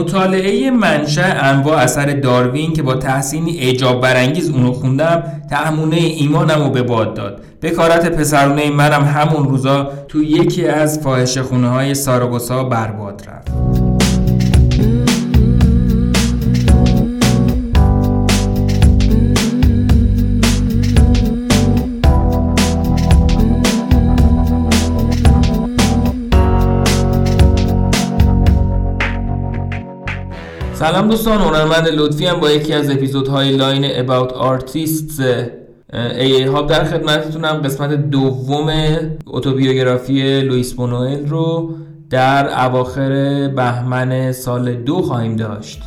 مطالعه منشأ انواع اثر داروین که با تحسینی اعجاب برانگیز اونو خوندم تهمونه ایمانم رو به باد داد. بکارت پسرونه منم همون روزا تو یکی از فاحشه خونه های ساراگوسا برباد رفت. سلام دوستان هنرمند لطفی هم با یکی از اپیزودهای line About Artists ای هاب در خدمتتونم. قسمت دوم اتوبیوگرافی لوئیس بونوئل رو در اواخر بهمن سال دو خواهیم داشت.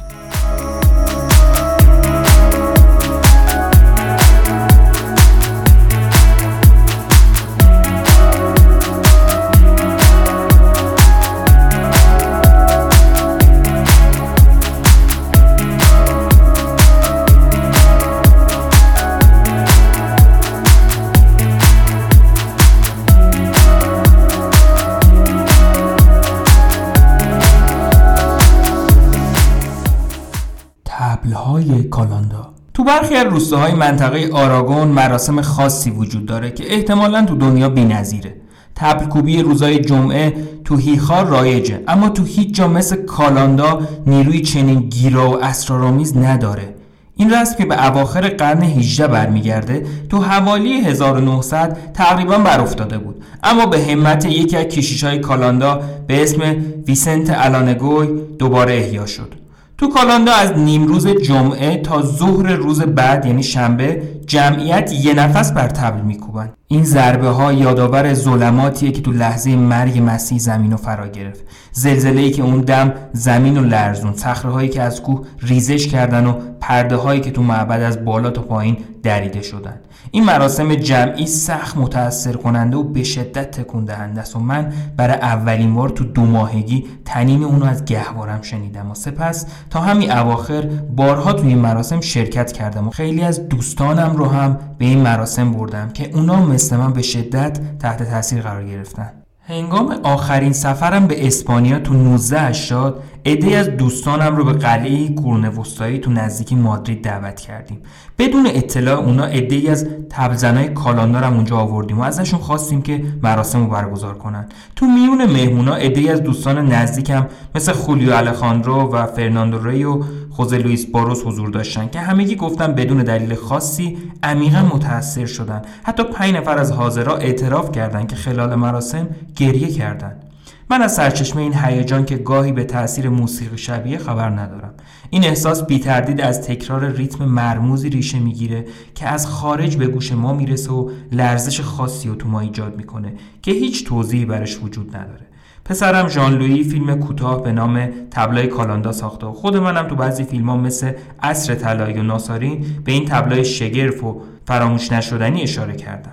از روستاهای منطقه آراگون مراسم خاصی وجود داره که احتمالا تو دنیا بی‌نظیره. تبلکوبی روزای جمعه تو هیخار رایجه اما تو هیچ جا مثل کالاندا نیروی چنین گیرا و اسرارآمیز نداره. این رسم که به اواخر قرن 18 برمیگرده تو حوالی 1900 تقریبا بر افتاده بود. اما به همت یکی از کشیش های کالاندا به اسم ویسنت الانگوی دوباره احیا شد. تو کالاندا از نیمروز جمعه تا ظهر روز بعد یعنی شنبه جمعیت یه نفس بر تبل میکوبن. این ضربه ها یادآور ظلماتیه که تو لحظه مرگ مسیح زمین رو فرا گرفت. زلزله ای که اون دم زمین و لرزون صخره هایی که از کوه ریزش کردن و پرده هایی که تو معبد از بالا تا پایین دریده شدن. این مراسم جمعی سخت متاثر کننده و به شدت تکون دهنده است و من برای اولین بار تو دو ماهگی تنین اونو از گهوارم شنیدم و سپس تا همین اواخر بارها تو این مراسم شرکت کردم و خیلی از دوستانم رو هم به این مراسم بردم که اونا مثل من به شدت تحت تاثیر قرار گرفتن. هنگام آخرین سفرم به اسپانیا تو 1980 عده از دوستانم رو به قلعه قرون تو نزدیکی مادرید دعوت کردیم. بدون اطلاع اونا عده از تبزنای کالاندارم اونجا آوردیم و ازشون خواستیم که مراسم رو برگزار کنن. تو میون مهمونا عده از دوستان نزدیکم مثل خولیو الخاندرو و فرناندو ری و خوزه لوئیس باروس حضور داشتن که همگی گفتن بدون دلیل خاصی عمیقا متاثر شدن. حتی پنج نفر از حاضرها اعتراف کردند که خلال مراسم گریه کردند من از سرچشمه این هیجان که گاهی به تاثیر موسیقی شبیه خبر ندارم. این احساس بی تردید از تکرار ریتم مرموزی ریشه می‌گیره که از خارج به گوش ما می‌رسه و لرزش خاصی و تو ما ایجاد می‌کنه که هیچ توضیحی برش وجود نداره. پسرم ژان لویی فیلم کوتاه به نام تبلای کالاندا ساخته. و خود منم تو بعضی فیلم ها مثل عصر طلایی و ناسارین به این تبلای شگرف و فراموش نشدنی اشاره کردم.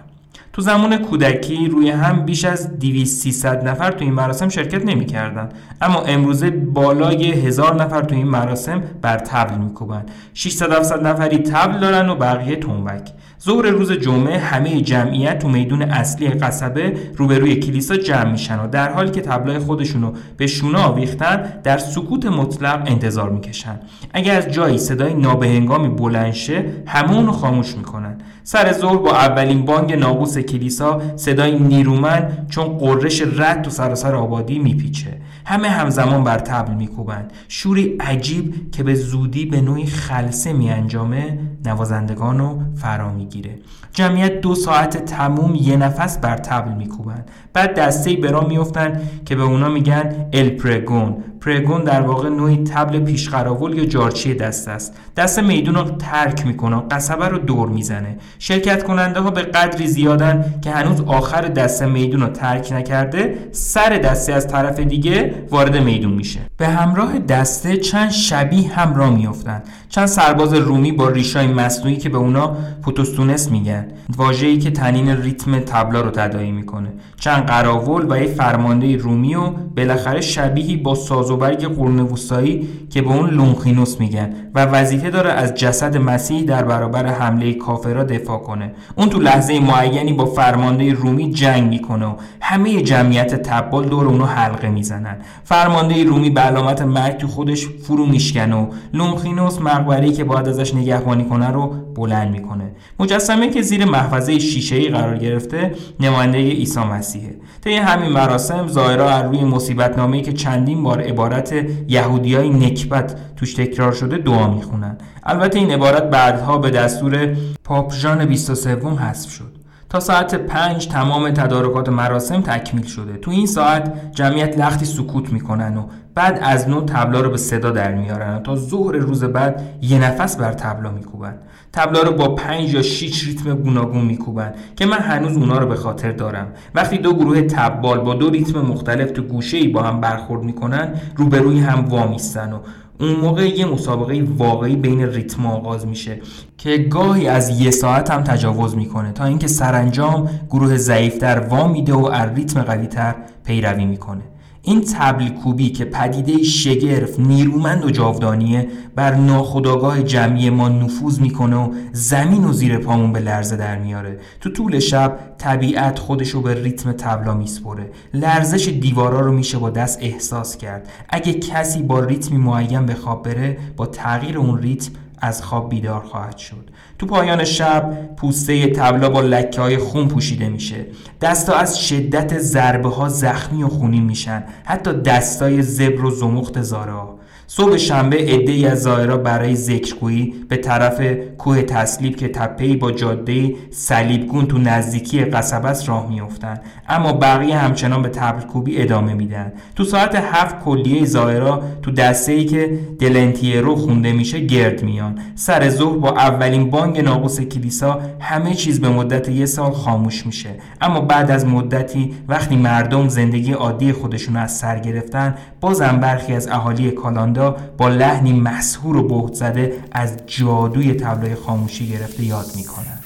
تو زمان کودکی روی هم بیش از 200 300 نفر تو این مراسم شرکت نمی‌کردن اما امروزه بالای هزار نفر تو این مراسم بر تبل میکوبن 600 700 نفری تبل دارن و بقیه تنبک. ظهر روز جمعه همه جمعیت تو میدون اصلی قصبه روبروی کلیسا جمع میشن و در حالی که تبلای خودشونو به شونه آویختن در سکوت مطلق انتظار می‌کشن. اگر از جایی صدای نابهنگامی بلنشه همه خاموش می‌کنن. سر ظهر با اولین بانگ ناقوس کلیسا صدای نیرومند چون قررش رد تو سراسر آبادی میپیچه. همه همزمان بر تبل میکوبند. شوری عجیب که به زودی به نوعی خلصه میانجامه نوازندگان رو فرا می‌گیره. جمعیت دو ساعت تموم یه نفس بر تبل میکوبن بعد دسته به راه میفتن که به اونا میگن ال پرگون. پرگون در واقع نوعی تبل پیشقراول یا جارچی دست است. دست میدون رو ترک می‌کنه قصبه رو دور می‌زنه. شرکت کننده ها به قدری زیادن که هنوز آخر دست میدون رو ترک نکرده سر دسته از طرف دیگه وارد میدون میشه. به همراه دسته چند شبیه هم را میفتن چند سرباز رومی با ریشای مصنوعی که به اونا پوتوستونس میگن. واژه‌ای که تنین ریتم تبلا رو تداعی می‌کنه. چند قراول و یه فرمانده رومی و بالاخره شبیهی با سازوبرگ قرون وسطایی که به اون لونخینوس میگن و وظیفه داره از جسد مسیح در برابر حمله کافرا دفاع کنه. اون تو لحظه معینی با فرمانده رومی جنگ می‌کنه و همه جمعیت تبال دور اونو حلقه می‌زنن. فرمانده رومی به علامت مرگ تو خودش فرو میشکن و لومخینوس مقبری که باید ازش نگهبانی کنه رو بلند می‌کنه. مجسمه که زیر محفظه شیشه‌ای قرار گرفته نماینده عیسی مسیحه. طی همین مراسم ظاهرا از روی مصیبت نامه‌ای که چندین بار عبارت یهودیای نکبت توش تکرار شده دعا می‌خونن. البته این عبارت بعدها به دستور پاپ ژان 23 حذف شد. ساعت پنج تمام تدارکات مراسم تکمیل شده. تو این ساعت جمعیت لختی سکوت می‌کنن و بعد از نو تبلا رو به صدا در میارن. تا ظهر روز بعد یه نفس بر تبلا میکوبن. تبلا رو با پنج یا شیش ریتم گوناگون میکوبن که من هنوز اونا رو به خاطر دارم. وقتی دو گروه تبال با دو ریتم مختلف تو گوشه ای با هم برخورد می‌کنن روبروی هم وامیستن و اون موقع یه مسابقه واقعی بین ریتم آغاز میشه که گاهی از یه ساعت هم تجاوز می‌کنه تا اینکه سرانجام گروه ضعیفتر وا میده و از ریتم قویتر پیروی می‌کنه. این تبل کوبی که پدیده شگرف نیرومند و جاودانیه بر ناخداگاه جمعی ما نفوذ می‌کنه و زمین و زیر پامون به لرزه در میاره. تو طول شب طبیعت خودشو به ریتم تبلا میسپره. لرزش دیوارا رو میشه با دست احساس کرد. اگه کسی با ریتمی معین به خواب بره با تغییر اون ریتم از خواب بیدار خواهد شد. تو پایان شب پوسته تبلا با لکه های خون پوشیده میشه. دستا از شدت ضربه ها زخمی و خونی میشن. حتی دستای زبر و زمخت زارا. صبح شنبه عده از زائرا برای ذکرگویی به طرف کوه تسلیب که تپه‌ای با جاده صلیبگون تو نزدیکی قصبه راه میافتند. اما بقیه همچنان به تبلکوبی ادامه میدن تو ساعت هفت کلیه زائرا تو دسته ای که دلنتیرو خونده میشه گرد میان. سر ظهر با اولین بانگ ناقوس کلیسا همه چیز به مدت یه سال خاموش میشه. اما بعد از مدتی وقتی مردم زندگی عادی خودشون از سر گرفتن بازم برخی از اهالی کالاندا با لحنی مسهور و بهت زده از جادوی تبلای خاموشی گرفته یاد می‌کنن.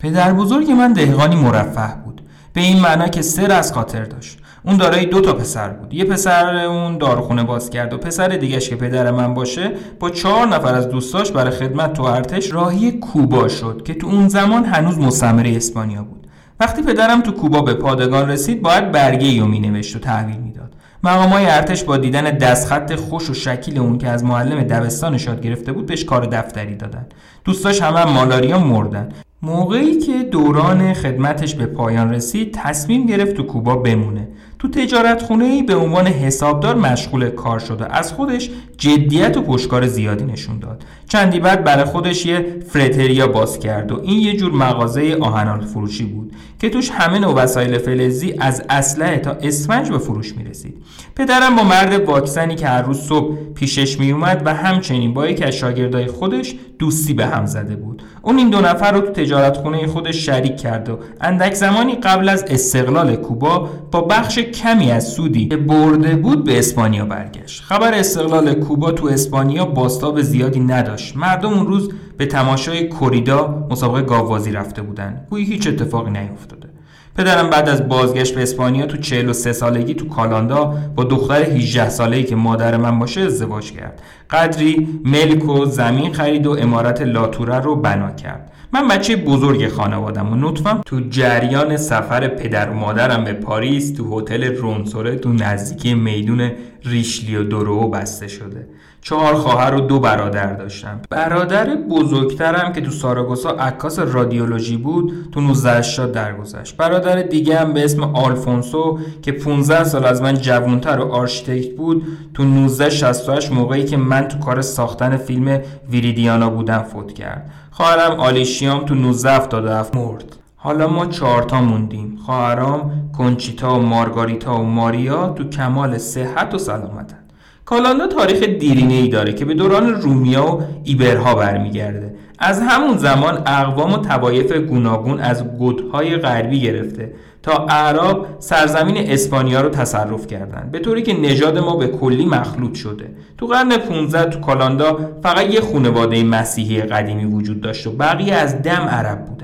پدر بزرگ من دهقانی مرفه بود. به این معنا که سر از خاطر داشت. اون دارای دو تا پسر بود. یه پسر اون داروخونه باز کرد و پسر دیگهش که پدر من باشه با چهار نفر از دوستاش برای خدمت تو ارتش راهی کوبا شد که تو اون زمان هنوز مستعمره اسپانیا بود. وقتی پدرم تو کوبا به پادگان رسید باید برگه یو می نوشت و تحویل می‌داد. مقامای ارتش با دیدن دستخط خوش و شکیل اون که از معلم دبستانش یاد گرفته بود بهش کار دفتری دادن. دوستاش همه هم مالاریا مردن. موقعی که دوران خدمتش به پایان رسید تصمیم گرفت تو کوبا بمونه. تو تجارت خونه ای به عنوان حسابدار مشغول کار شده از خودش جدیت و پشکار زیادی نشون داد. چندی بعد برای خودش یه فرتریا باز کرد و این یه جور مغازه آهنال فروشی بود که توش همه نوع وسایل فلزی از اسلحه تا اسفنج به فروش می رسید پدرم با مرد واکسنی که هر روز صبح پیشش می اومد و همچنین با یکی از شاگردای خودش دوستی به هم زده بود. اون این دو نفر رو تو تجارت خونه خودش شریک کرد و اندک زمانی قبل از استقلال کوبا با بخش کمی از سودی که برده بود به اسپانیا برگشت خبر استقلال کوبا تو اسپانیا باستاب زیادی نداشت مردم اون روز به تماشای کوریدا مسابقه گاوبازی رفته بودن گویی هیچ اتفاقی نیفتاده پدرم بعد از بازگشت به اسپانیا تو 43 سالگی تو کالاندا با دختر 18 ساله‌ای که مادر من باشه ازدواج کرد. قدری ملک و زمین خرید و امارت لاتوره رو بنا کرد. من بچه بزرگ خانوادم و نطفم تو جریان سفر پدر و مادرم به پاریس تو هتل رونسوره تو نزدیکی میدون ریشلی و درو بسته شده. چهار خواهر و دو برادر داشتم. برادر بزرگترم که تو ساراگوسا عکاس رادیولوژی بود تو 1980 درگذشت. برادر دیگه هم به اسم آلفونسو که 15 سال از من جوانتر و آرشیتکت بود تو 1968 موقعی که من تو کار ساختن فیلم ویریدیانا بودم فوت کرد. خواهرم آلیشیام تو 1977 مرد. حالا ما چهارتا موندیم. خواهرام کنچیتا و مارگاریتا و ماریا تو کمال صحت و سلامتن. کالاندا تاریخ دیرینه ای داره که به دوران رومیا و ایبرها برمیگرده. از همون زمان اقوام و توایف گوناگون از گودهای غربی گرفته. تا اعراب سرزمین اسپانیا رو تصرف کردند به طوری که نژاد ما به کلی مخلوط شده. تو قرن 15 تو کالاندا فقط یه خانواده مسیحی قدیمی وجود داشت و بقیه از دم عرب بودن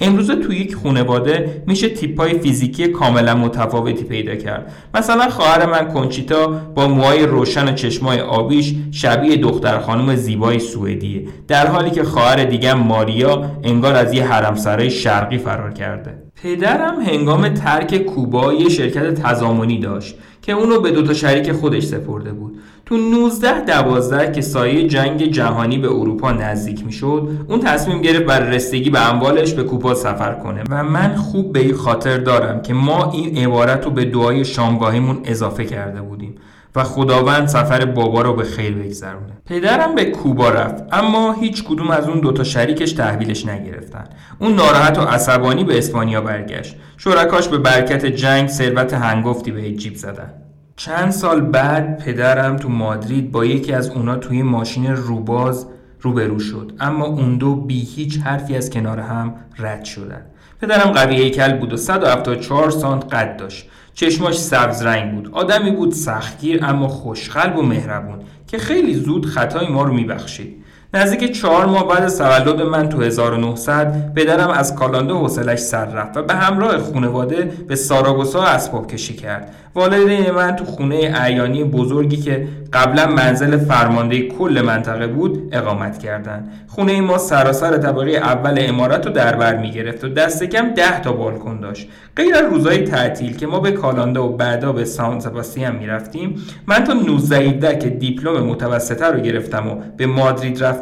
امروزه تو یک خانواده میشه تیپای فیزیکی کاملا متفاوتی پیدا کرد. مثلا خواهر من کنچیتا با موهای روشن و چشمای آبیش شبیه دختر خانم زیبای سوئدیه. در حالی که خواهر دیگه ماریا انگار از یه حرمسرای شرقی فرار کرده. پدرم هنگام ترک کوبا یه شرکت تضامنی داشت که اونو به دوتا شریک خودش سپرده بود. تو 19 دوازده که سایه جنگ جهانی به اروپا نزدیک می‌شد اون تصمیم گرفت بر رسیدگی به اموالش به کوپا سفر کنه. و من خوب به این خاطر دارم که ما این عبارت رو به دعای شامگاهیمون اضافه کرده بودیم و خداوند سفر بابا رو به خیر بگذرونه. پدرم به کوبا رفت اما هیچ کدوم از اون دوتا شریکش تحویلش نگرفتن. اون ناراحت و عصبانی به اسپانیا برگشت. شرکاش به برکت جنگ ثروت هنگفتی به جیب زدن. چند سال بعد پدرم تو مادرید با یکی از اونا توی ماشین روباز روبرو شد. اما اون دو بی هیچ حرفی از کنار هم رد شدن. پدرم قوی هیکل بود و 174 سانت قد داشت. چشماش سبز رنگ بود. آدمی بود سختگیر اما خوشقلب و مهربون که خیلی زود خطای ما رو میبخشید. نزدیک چهار ماه بعد از تولد من تو 1900 پدرم از کالانده حوصلش سر رفت و به همراه خانواده به ساراگوسا اسباب کشی کرد والدین من تو خونه اعیانی بزرگی که قبلا منزل فرمانده کل منطقه بود اقامت کردند. خونه ما سراسر طبقه اول امارت رو در بر می گرفت و دست کم ده تا بالکن داشت غیر از روزهای تعطیل که ما به کالانده و بعدا به سان سباستین می رفتیم من تا 19 که دیپلم متوسطه رو گرفتم و به مادرید رفتم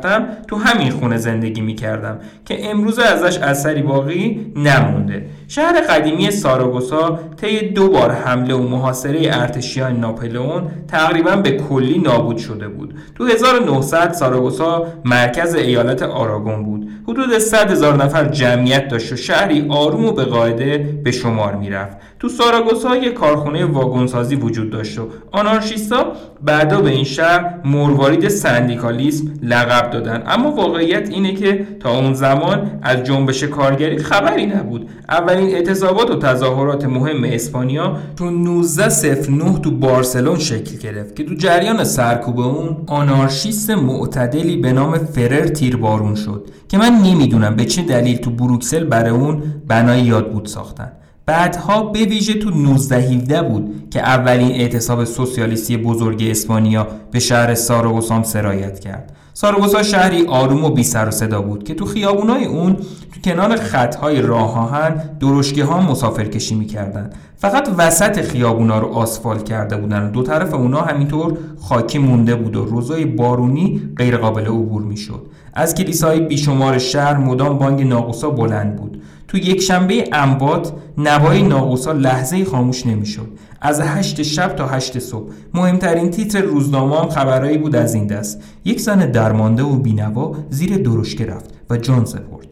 تو همین خونه زندگی می کردم که امروز ازش اثری باقی نمونده. شهر قدیمی ساراگوسا طی دو بار حمله و محاصره ارتشیان ناپلئون تقریبا به کلی نابود شده بود. تو 1900 ساراگوسا مرکز ایالت آراگون بود. حدود 100 هزار نفر جمعیت داشت و شهری آروم و به قاعده به شمار می‌رفت. تو ساراگوسا یک کارخونه واگنسازی وجود داشت و آنارشیستا بعدا به این شهر مروارید سندیکالیسم لقب دادن. اما واقعیت اینه که تا اون زمان از جنبش کارگری خبری نبود. اولین اعتصابات و تظاهرات مهم اسپانیا تو 1909 تو بارسلون شکل گرفت که تو جریان سرکوب اون آنارشیست معتدلی به نام فرر تیربارون شد که من نمی‌دونم به چه دلیل تو بروکسل برای اون بنای یاد بود ساختن. بعدها به ویژه تو 1917 بود که اولین اعتصاب سوسیالیستی بزرگ اسپانیا به شهر ساراگوسام سرایت کرد. ساراگوسا شهری آروم و بی سر و صدا بود که تو خیابونای اون تو کنار خطهای راه آهن درشگه ها مسافر کشی می‌کردن. فقط وسط خیابونا رو آسفال کرده بودن و دو طرف اونا همینطور خاکی مونده بود و روزای بارونی غیر قابل عبور می‌شد. از کلیسای بیشمار شهر مدام بانگ ناقوسا بلند بود. تو یک شنبه انبات نوای ناقوسا لحظه خاموش نمی‌شد. از هشت شب تا هشت صبح. مهمترین تیتر روزنامه هم خبرایی بود از این دست. یک زن درمانده و بینوا زیر درشکه رفت و جان سپرد.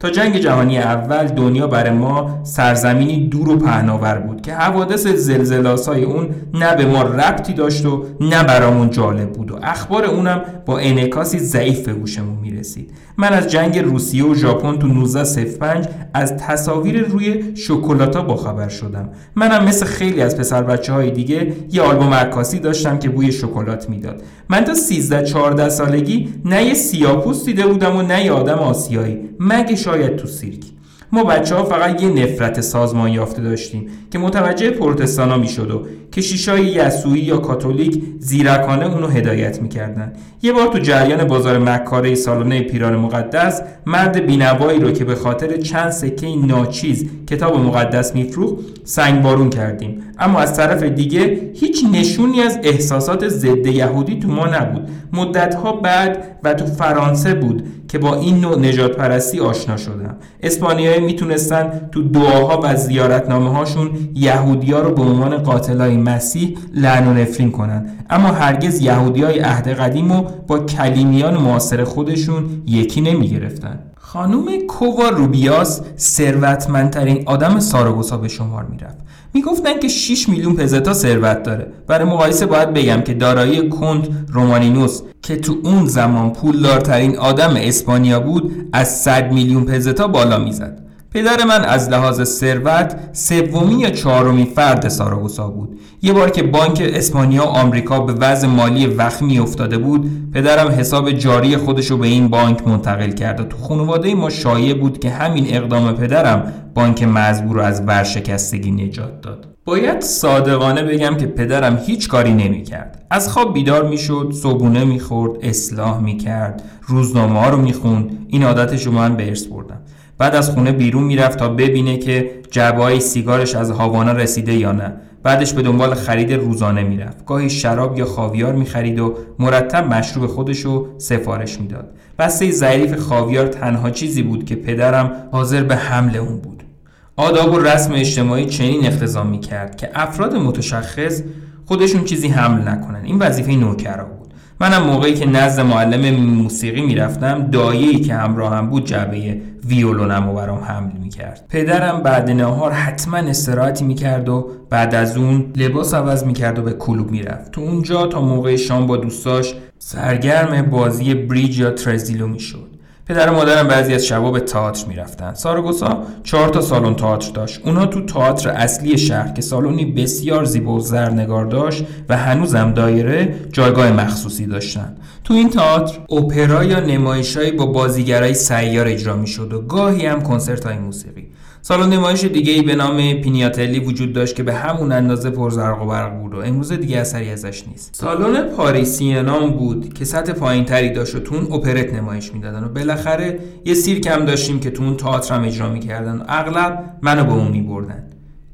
تا جنگ جهانی اول دنیا برای ما سرزمینی دور و پهناور بود که حوادث زلزلاسای اون نه به ما ربطی داشت و نه برامون جالب بود و اخبار اونم با انعکاسی ضعیف به گوشمون می‌رسید. من از جنگ روسیه و ژاپن تو 1905 از تصاویر روی شکلاتا باخبر شدم. منم مثل خیلی از پسر بچه های دیگه یه آلبوم عکاسی داشتم که بوی شکلات می‌داد. من تا 13 14 سالگی نه یه سیاپوس دیده بودم و نه یه آدم آسیایی. مگه شاید تو سیرک. ما بچه ها فقط یه نفرت سازمان یافته داشتیم که متوجه پروتستانا می‌شد و کشیشای یسوعی یا کاتولیک زیرکانه اونو هدایت می‌کردن. یه بار تو جریان بازار مکاره سالانه پیران مقدس مرد بینوایی رو که به خاطر چند سکه ناچیز کتاب مقدس میفروخت سنگ بارون کردیم. اما از طرف دیگه هیچ نشونی از احساسات ضد یهودی تو ما نبود. مدتها بعد و تو فرانسه بود که با این نوع نجات پرستی آشنا شدم. اسپانیایی می‌تونستن تو دعاها و زیارتنامه هاشون یهودی ها رو به عنوان قاتلای مسیح لعن و نفرین کنن اما هرگز یهودی های عهد قدیم رو با کلیمیان معاصر خودشون یکی نمی گرفتن خانوم کووا روبیاس ثروتمندترین آدم ساراگوسا به شمار می‌رفت. می‌گفتن که 6 میلیون پزتا ثروت داره. برای مقایسه باید بگم که دارایی کنت رومانینوس که تو اون زمان پولدارترین آدم اسپانیا بود از 100 میلیون پزتا بالا می‌زد. پدر من از لحاظ ثروت سومی یا چهارمی فرد ساراگوسا بود یه بار که بانک اسپانیا و آمریکا به وضع مالی وخمی افتاده بود پدرم حساب جاری خودش رو به این بانک منتقل کرد و تو خانواده ما شایع بود که همین اقدام پدرم بانک مزبور رو از ورشکستگی نجات داد باید صادقانه بگم که پدرم هیچ کاری نمی کرد. از خواب بیدار می شد، صبونه می خورد، اصلاح می کرد، روزنامه ها رو می خوند. این عادتش رو من به ارث بردم. بعد از خونه بیرون می‌رفت تا ببینه که جبای سیگارش از هاوانا رسیده یا نه. بعدش به دنبال خرید روزانه می‌رفت. گاهی شراب یا خاویار می‌خرید و مرتب مشروب خودش رو سفارش می‌داد. بسته ظریف خاویار تنها چیزی بود که پدرم حاضر به حمل اون بود. آداب و رسم اجتماعی چنین اختزام می‌کرد که افراد متشخص خودشون چیزی حمل نکنن. این وظیفه نوکرا بود. منم موقعی که نزد معلم موسیقی می‌رفتم دایه‌ای که همراهم بود جعبه ویولونم و برام حمل می‌کرد. پدرم بعد نهار حتما استراحتی می‌کرد و بعد از اون لباس عوض می‌کرد و به کلوب می‌رفت. تو اونجا تا موقع شام با دوستاش سرگرم بازی بریج یا ترزیلو می‌شد. پدر و مادرم بعضی از شبا به تئاتر می‌رفتن. ساراگوسا چهار تا سالن تئاتر داشت. اونها تو تئاتر اصلی شهر که سالنی بسیار زیبا و زرنگار داشت و هنوزم دایره جایگاه مخصوصی داشتن. تو این تئاتر اپرا یا نمایشهایی با بازیگرای سیار اجرا می‌شد و گاهی هم کنسرت های موسیقی. سالن نمایش دیگه ای به نام پینیاتلی وجود داشت که به همون اندازه پرزرق و برق بود و امروز دیگه اثری ازش نیست. سالن پاریسینام بود که سطح پایین تری داشت و تون اپرت نمایش می‌دادن و بالاخره یه سیرک هم داشتیم که تون تئاتر هم اجرا می‌کردن و اغلب منو به اون میبردن.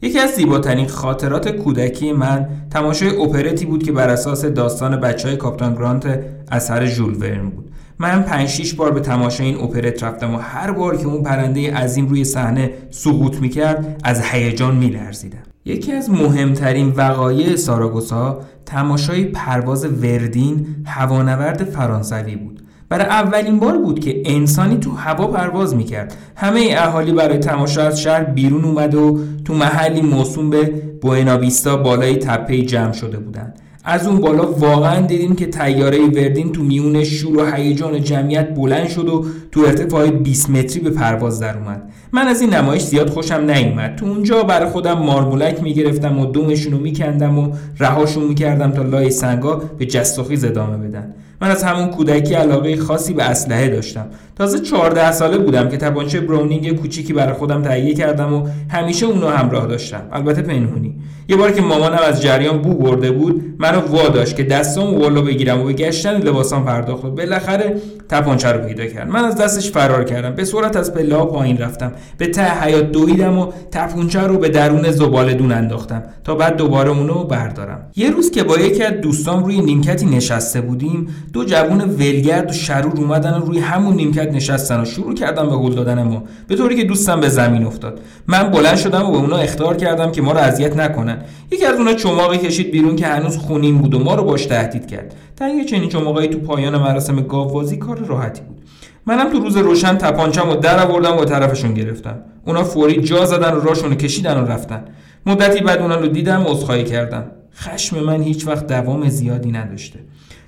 یکی از زیباترین خاطرات کودکی من تماشای اپرتی بود که بر اساس داستان بچه های کاپتان گرانت اثر ژول ورن بود. من پنج شیش بار به تماشای این اپرت رفتم و هر بار که اون پرنده عظیم روی صحنه سقوط می‌کرد از هیجان میلرزیدم. یکی از مهمترین وقایع ساراگوسا تماشای پرواز وردین هوانورد فرانسوی بود. برای اولین بار بود که انسانی تو هوا پرواز می‌کرد. همه اهالی برای تماشا از شهر بیرون اومد و تو محلی موسوم به بوئناویستا بالای تپه جمع شده بودند. از اون بالا واقعا دیدیم که تیاره وردین تو میون شور و هیجان جمعیت بلند شد و تو ارتفاع 20 متری به پرواز در اومد. من از این نمایش زیاد خوشم نیومد. تو اونجا برای خودم مارمولک می‌گرفتم و دومشون رو میکندم و رهاشون می‌کردم تا لای سنگا به جست و خیز ادامه بدن. من از همون کودکی علاقه خاصی به اسلحه داشتم. تازه 14 ساله بودم که تپانچه براونینگ کوچیکی برای خودم تهیه کردم و همیشه اونو همراه داشتم. البته پنهونی. یه بار که مامانم از جریان بو برده بود منو واداشت که دستام والا بگیرم و به گشتن لباسام پرداخت و بالاخره تپانچه رو پیدا کرد. من از دستش فرار کردم. به صورت از پله پایین رفتم. به ته حیات دویدم و تپانچه رو به درون زباله دون انداختم تا بعد دوباره اونو بردارم. یه روز که با یکی از دوستام روی نیمکتی نشسته بودیم دو جوون ولگرد و شرور اومدن و روی همون نیمکت نشستن و شروع کردم به هل دادن ما به طوری که دوستم به زمین افتاد. من بلند شدم و به اونا اختار کردم که ما رو اذیت نکنن. یکی از اونا چماقی کشید بیرون که هنوز خونین بود و ما رو باش تهدید کرد. یه چنین چماقایی تو پایان مراسم گاوبازی کار راحتی بود. منم تو روز روشن تپانچم و در آوردم و طرفشون گرفتم. اونا فوری جا زدن و راشون کشیدن و رفتن. مدتی بعد اونا رو دیدم و عذرخواهی کردم. خشم من هیچ وقت دوام زیادی نداشته.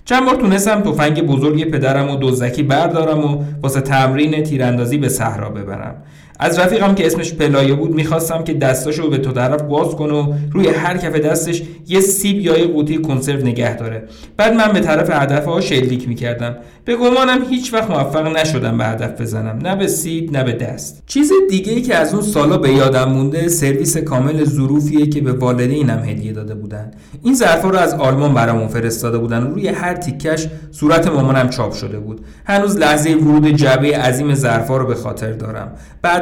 چند بار تونستم تفنگ بزرگ پدرم و دزدکی بردارم و واسه تمرین تیراندازی به صحرا ببرم. از رفیقم که اسمش پلایه بود می‌خواستم که دستاشو به تو طرف باز کنه و روی هر کف دستش یه سیب یا یه قوطی کنسرو نگه داره. بعد من به طرف هدف ها شلیک می‌کردم. به گمانم هیچ وقت موفق نشدم به هدف بزنم. نه به سیب نه به دست. چیز دیگه ای که از اون سالا به یادم مونده سرویس کامل ظروفیه که به والدینم هدیه داده بودن. این ظرفا رو از آلمان برامون فرستاده بودن. و روی هر تیکش صورت مامانم چاپ شده بود. هنوز لحظه ورود جعبه عظیم ظرفا رو به خاطر دارم.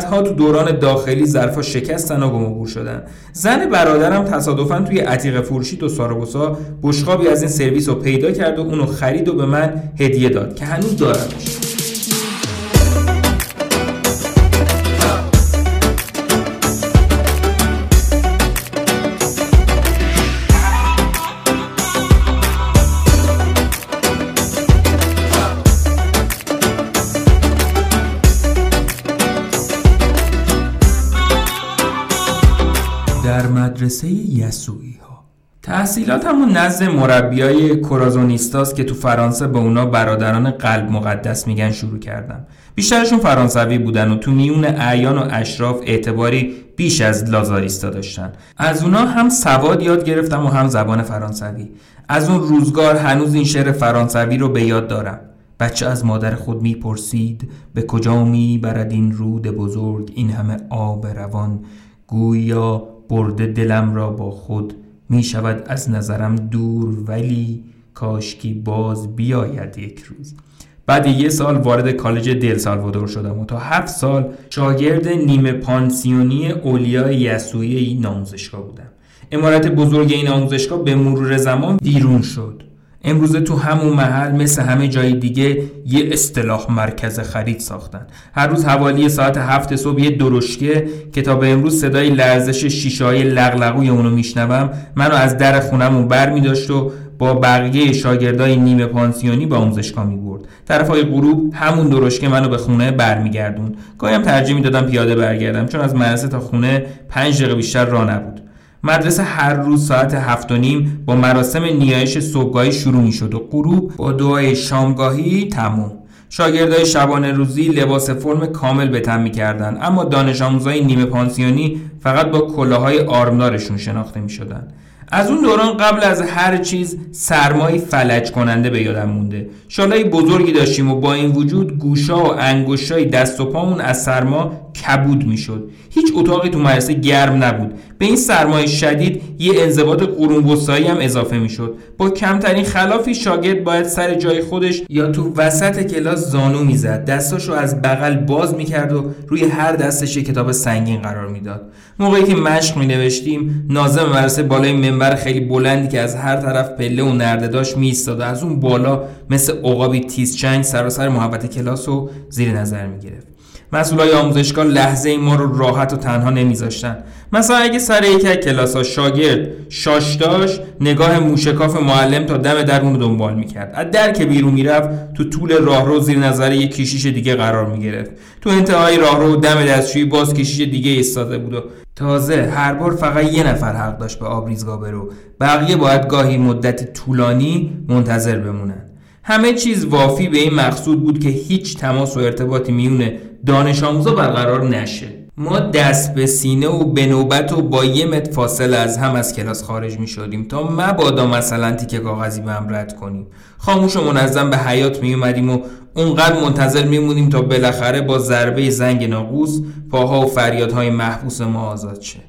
بعدها تو دوران داخلی ظرفا شکستن و گم شدن. زن برادرم تصادفا توی عتیق فروشی تو ساراگوسا بشقابی از این سرویس رو پیدا کرد و اونو خرید و به من هدیه داد که هنوز دارمش. مدرسه یسوعی ها تحصیلات همون نزد مربیای کرازونیستاس که تو فرانسه به اونا برادران قلب مقدس میگن شروع کردم بیشترشون فرانسوی بودن و تو میون اعیان و اشراف اعتباری بیش از لازاریستا داشتن. از اونا هم سواد یاد گرفتم و هم زبان فرانسوی. از اون روزگار هنوز این شعر فرانسوی رو به یاد دارم. بچه از مادر خود می‌پرسید به کجا می‌برد این رود بزرگ؟ این همه آب روان. گویا برده دلم را با خود می شود از نظرم دور ولی کاشکی باز بیاید یک روز. بعد یه سال وارد کالج دل سالوادور شدم و تا هفت سال شاگرد نیمه پانسیونی اولیا یسوعی این آموزشگاه بودم. امارت بزرگ این آموزشگاه به مرور زمان بیرون شد. امروزه تو همون محل مثل همه جای دیگه یه اصطلاح مرکز خرید ساختن. هر روز حوالی ساعت هفت صبح یه درشکه که تا به امروز صدای لرزش شیشه های لغلقوی اونو میشنوم منو از در خونمون بر می داشت و با بقیه شاگردای نیمه پانسیونی به آموزشگاه می برد طرف های غروب همون درشکه منو به خونه برمیگردون گاهی هم ترجیح می‌دادم پیاده برگردم چون از مدرسه تا خونه پنج دقیقه بیشتر راه نبود. مدرسه هر روز ساعت هفت و نیم با مراسم نیایش صبحگاهی شروع می شد و غروب با دعای شامگاهی تموم شاگردای شبانه روزی لباس فرم کامل به تن می‌کردن اما دانش آموزای نیمه پانسیونی فقط با کلاهای آرمدارشون شناخته می شدن. از اون دوران قبل از هر چیز سرمایی فلج کننده به یادم مونده. شالای بزرگی داشتیم و با این وجود گوشا و انگشتای دست و پامون از سرما کبود می‌شد. هیچ اتاقی تو مدرسه گرم نبود. به این سرمایه شدید یه انضباط قرون هم اضافه می‌شد. با کمترین خلافی شاگرد باید سر جای خودش یا تو وسط کلاس زانو می‌زد. دستاشو از بغل باز می‌کرد و روی هر دستش کتاب سنگین قرار می‌داد. موقعی که مشق می نوشتیم نازم مدرسه بالای منبر خیلی بلندی که از هر طرف پله و نرده داشت می و از اون بالا مثل عقابی تیز چنگ سراسر محبت کلاس رو زیر نظر می گرفت مسئولای آموزشگاه لحظه ای ما رو راحت و تنها نمیذاشتن. مثلا اگه سر یک از کلاس ها شاگرد شاش نگاه موشکاف معلم تا دم در اون دنبال می‌کرد. از در که بیرون می‌رفت تو طول راهرو زیر نظر یک کشیش دیگه قرار می‌گرفت. تو انتهای راهرو دم دستشویی باز کشیش دیگه ایستاده بود و تازه هر بار فقط یه نفر حق داشت به آبریزگاه برو. بقیه باید گاهی مدتی طولانی منتظر بمونن. همه چیز وافی به این مقصود بود که هیچ تماس و ارتباطی میونه دانش آموزا برقرار نشه. ما دست به سینه و به نوبت و با یه متر فاصله از هم از کلاس خارج می شدیم تا مبادا مثلا تیکه کاغذی به هم رد کنیم. خاموش و منظم به حیات می اومدیم و اونقدر منتظر میمونیم تا بالاخره با ضربه زنگ ناقوس پاها و فریادهای محبوس ما آزاد شه.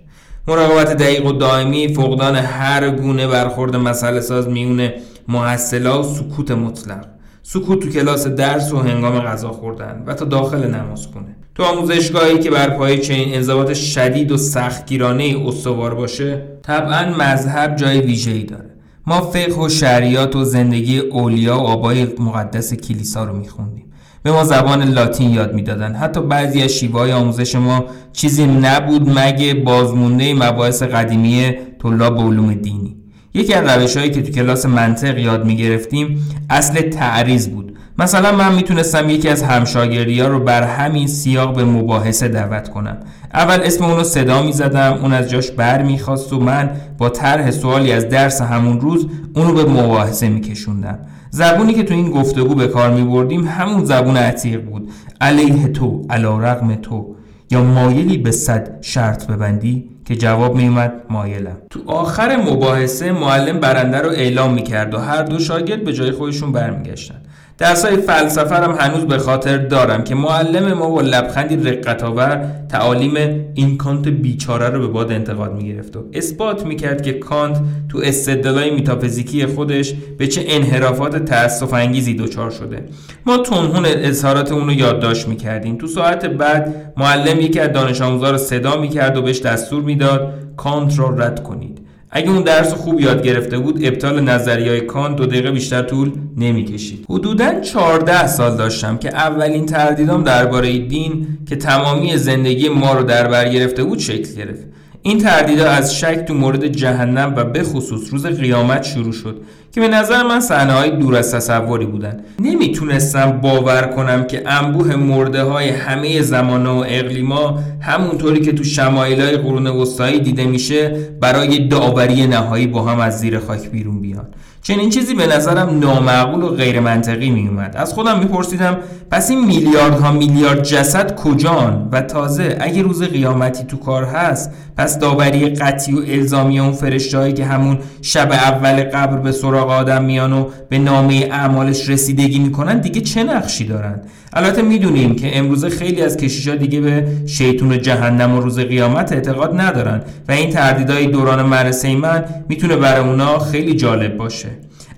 مراقبت دقیق و دائمی فقدان هر گونه برخورد مسئله ساز میونه محصلا و سکوت مطلق. سکوت تو کلاس درس و هنگام غذا خوردن و تا داخل نماز کنه تو آموزشگاهی که بر پای چنین انضباط شدید و سختگیرانه استوار باشه طبعا مذهب جای ویژه‌ای داره. ما فقه و شریعت و زندگی اولیا و آبای مقدس کلیسا رو میخوندیم. به ما زبان لاتین یاد می‌دادن. حتی بعضی از شیوه آموزش ما چیزی نبود مگه بازمونده مباحث قدیمی طلاب علوم دینی. یکی از روش هایی که تو کلاس منطق یاد می گرفتیم اصل تعریض بود. مثلا من می‌تونستم یکی از همشاگردی ها رو بر همین سیاق به مباحثه دعوت کنم. اول اسم اون رو صدا می زدم اون از جاش بر می‌خواست و من با طرح سوالی از درس همون روز اون رو به مباحثه میکشوندم. زبونی که تو این گفتگو به کار می بردیم همون زبون عتیق بود. علیه تو علا رقم تو. یا مایلی به صد شرط ببندی؟ که جواب میومد مایلم. تو آخر مباحثه معلم برنده رو اعلام می‌کرد و هر دو شاگرد به جای خودشون برمیگشتن. درسای فلسفه هم هنوز به خاطر دارم که معلم ما با لبخندی رقتآور تعالیم این کانت بیچاره رو به باد انتقاد می‌گرفت و اثبات می‌کرد که کانت تو استدلالای میتافیزیکی خودش به چه انحرافات تأسف انگیزی دچار شده. ما تنهون اظهارات اون رو یادداشت می‌کردیم. تو ساعت بعد معلم یکی از دانش آموزا رو صدا می‌کرد و بهش دستور می‌داد کانت رو رد کنید. اگه اون درس خوب یاد گرفته بود ابطال نظریه کان دو دقیقه بیشتر طول نمی‌کشید. حدودا 14 سال داشتم که اولین تردیدام درباره دین که تمامی زندگی ما رو در بر گرفته بود شکل گرفت. این تردیدا از شک تو مورد جهنم و به خصوص روز قیامت شروع شد که به نظر من صحنه های دور از تصوری بودن. نمی‌تونستم باور کنم که انبوه مرده های همه زمان و اقلیما همونطوری که تو شمایل های قرون وسطایی دیده میشه برای داوری نهایی با هم از زیر خاک بیرون بیان. چنین چیزی به نظرم نامعقول و غیر منطقی می اومد از خودم میپرسیدم پس این میلیاردها میلیارد جسد کجان؟ و تازه اگه روز قیامتی تو کار هست پس داوری قطعی و الزامی اون فرشتهایی که همون شب اول قبر به سراغ آدم میان و به نامه اعمالش رسیدگی می‌کنن دیگه چه نقشی دارن؟ البته می‌دونیم که امروزه خیلی از کشیشا دیگه به شیطون جهنم و روز قیامت اعتقاد ندارن و این تردیدهای دوران مرسه من می‌تونه برای اونا خیلی جالب باشه.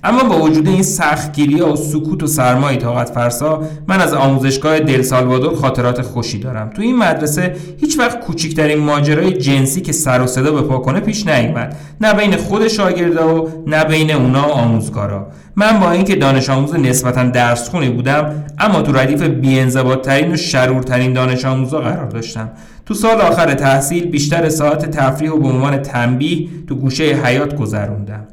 اما با وجود این سختگیری و سکوت و سرمای طاقت فرسا من از آموزشگاه دل سالوادور خاطرات خوشی دارم. تو این مدرسه هیچ وقت کوچکترین ماجرای جنسی که سر و صدا به پا کنه پیش نیامد نه بین خود شاگردا و نه بین اونا و آموزگارا. من با اینکه دانش آموز نسبتا درس خونی بودم اما تو ردیف بی‌انضباط‌ترین و شرورترین دانش آموزا قرار داشتم. تو سال آخر تحصیل بیشتر ساعت تفریح و به عنوان تنبیه تو گوشه حیات گذروندم.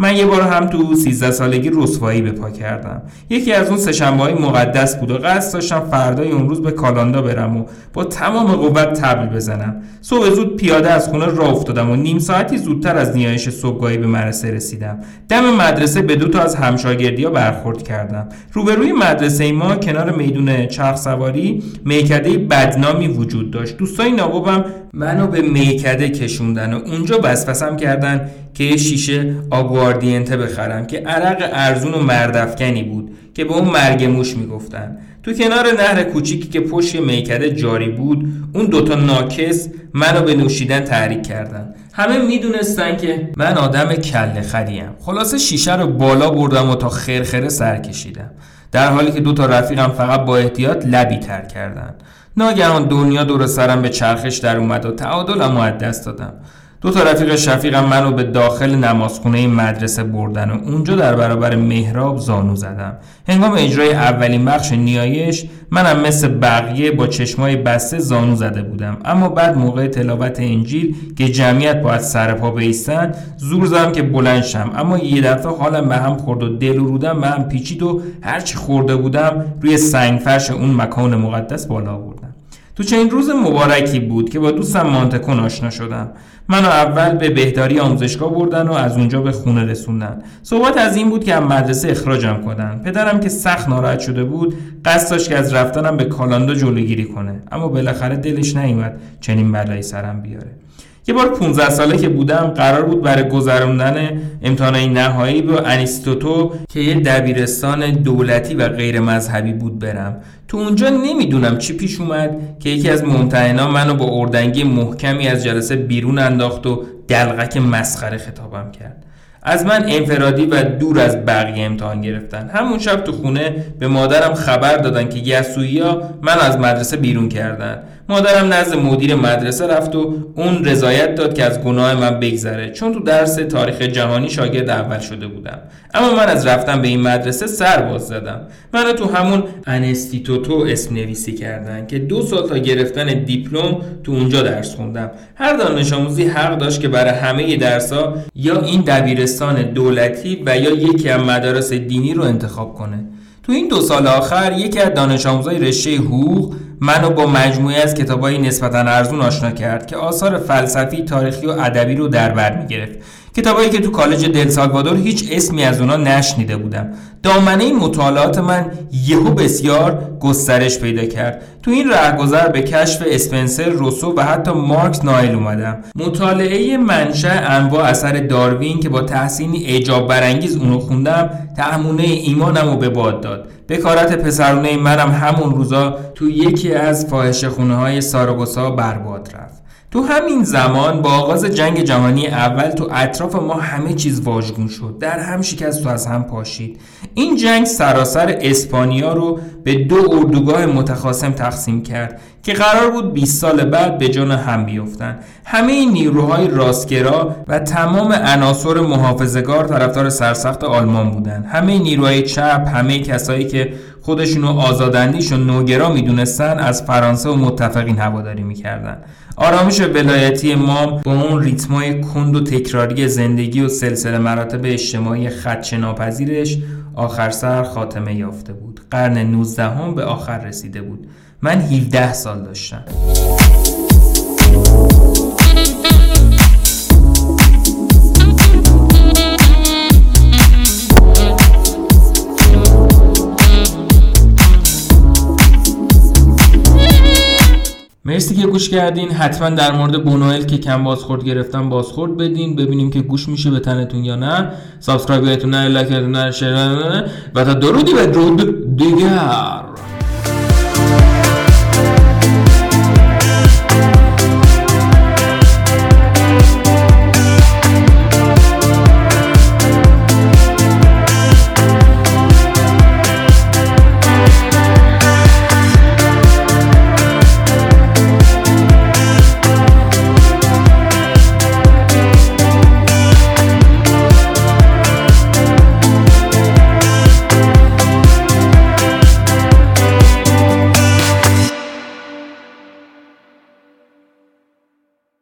من یه بار هم تو 13 سالگی رسوایی به پا کردم. یکی از اون سهشنبه های مقدس بود و قصد داشتم فردای اون روز به کالاندا برم و با تمام قوت تبل بزنم. صبح زود پیاده از خونه راه افتادم و نیم ساعتی زودتر از نیایش صبحگاهی به مدرسه رسیدم. دم مدرسه به دو تا از همشاگردی ها برخورد کردم. روبروی مدرسه ما کنار میدون چرخ سواری میکده بدنامی وجود داشت. دوستای نابوبم منو به میکده کشوندن و اونجا بسپسم کردن که یه شیشه آگواردینته بخرم که عرق ارزون و مردفکنی بود که به اون مرگ موش می‌گفتن. تو کنار نهر کوچیکی که پشت میکده جاری بود اون دوتا ناکس منو به نوشیدن تحریک کردن. همه می‌دونستن که من آدم کله خریم. خلاصه شیشه رو بالا بردم و تا خرخره سر کشیدم. در حالی که دو تا رفیقم فقط با احتیاط لبی تر کردن. ناگهان دنیا دور سرم به چرخش در اومد و تعادلم از دست دادم. دو تا رفیق شفیقم منو به داخل نمازخونه مدرسه بردن و اونجا در برابر محراب زانو زدم. هنگام اجرای اولین بخش نیایش منم مثل بقیه با چشمای بسته زانو زده بودم. اما بعد موقع تلاوت انجیل که جمعیت باید سر پا بیستن زور زدم که بلند شم. اما یه دفعه حالم به هم خورد و دل و رودم به هم پیچید و هرچی خورده بودم روی سنگفرش اون مکان مقدس بالا بردم تو چنین روز مبارکی بود که با دوستم مانتکون آشنا شدم. منو اول به بهداری آموزشگاه بردن و از اونجا به خونه رسوندن. صحبت از این بود که از مدرسه اخراجم کنن. پدرم که سخت ناراحت شده بود قصد داشت که از رفتنم به کالاندا جلوگیری کنه. اما بالاخره دلش نیومد چنین بلایی سرم بیاره. یه بار 15 ساله که بودم قرار بود برای گذراندن امتحانای نهایی به انیستوتو که یه دبیرستان دولتی و غیر مذهبی بود برم. تو اونجا نمی‌دونم چی پیش اومد که یکی از ممتحنا منو با اردنگی محکمی از جلسه بیرون انداخت و دلغک مسخره خطابم کرد. از من انفرادی و دور از بقیه امتحان گرفتن. همون شب تو خونه به مادرم خبر دادن که یسوعی من از مدرسه بیرون کردن. مادرم نزد مدیر مدرسه رفت و اون رضایت داد که از گناه من بگذره. چون تو درس تاریخ جهانی شاگرد اول شده بودم. اما من از رفتن به این مدرسه سر باز زدم. من تو همون انستیتوتو اسم نویسی کردن که دو سال تا گرفتن دیپلم تو اونجا درس خوندم. هر دانش آموزی حق داشت که برای همه درسا یا این دبیرستان دولتی و یا یکی از مدارس دینی رو انتخاب کنه. تو این دو سال آخر یکی از دانش آموزای رشته حقوق منو با مجموعه از کتابای نسبتا ارزون آشنا کرد که آثار فلسفی، تاریخی و ادبی رو در بر می‌گرفت. کتابایی که تو کالج دل سالوادور هیچ اسمی از اونا نشنیده بودم. دامنه مطالعات من یهو بسیار گسترش پیدا کرد. تو این رهگذر به کشف اسپنسر روسو و حتی مارکس نایل اومدم. مطالعه منشأ انواع اثر داروین که با تحسینی اعجاب برانگیز اونو خوندم تهمونه ایمانم رو به باد داد. بکارت پسرونه منم همون روزا تو یکی از فاحشه خونه های ساراگوسا برباد رفت. تو همین زمان با آغاز جنگ جهانی اول تو اطراف ما همه چیز واژگون شد. در هم شکست و از هم پاشید. این جنگ سراسر اسپانیا رو به دو اردوگاه متخاصم تقسیم کرد که قرار بود 20 سال بعد به جان هم بیفتن. همه نیروهای راستگرا و تمام عناصر محافظگار طرفدار سرسخت آلمان بودند همه نیروهای چپ همه کسایی که خودشونو آزاداندیش و نوگرا می‌دونستن از فرانسه و متفقین هواداری می‌کردن. آرامش ولایتی ما با اون ریتمای کند و تکراری زندگی و سلسله مراتب اجتماعی خدشه ناپذیرش آخر سر خاتمه یافته بود. قرن 19 هم به آخر رسیده بود. من 17 سال داشتم. که گوش کردین حتما در مورد بونوئل که کم بازخورد گرفتن بازخورد بدین ببینیم که گوشت میشه به تنتون یا نه. subscribe نه like نه. و تا درودی به درود دیگر.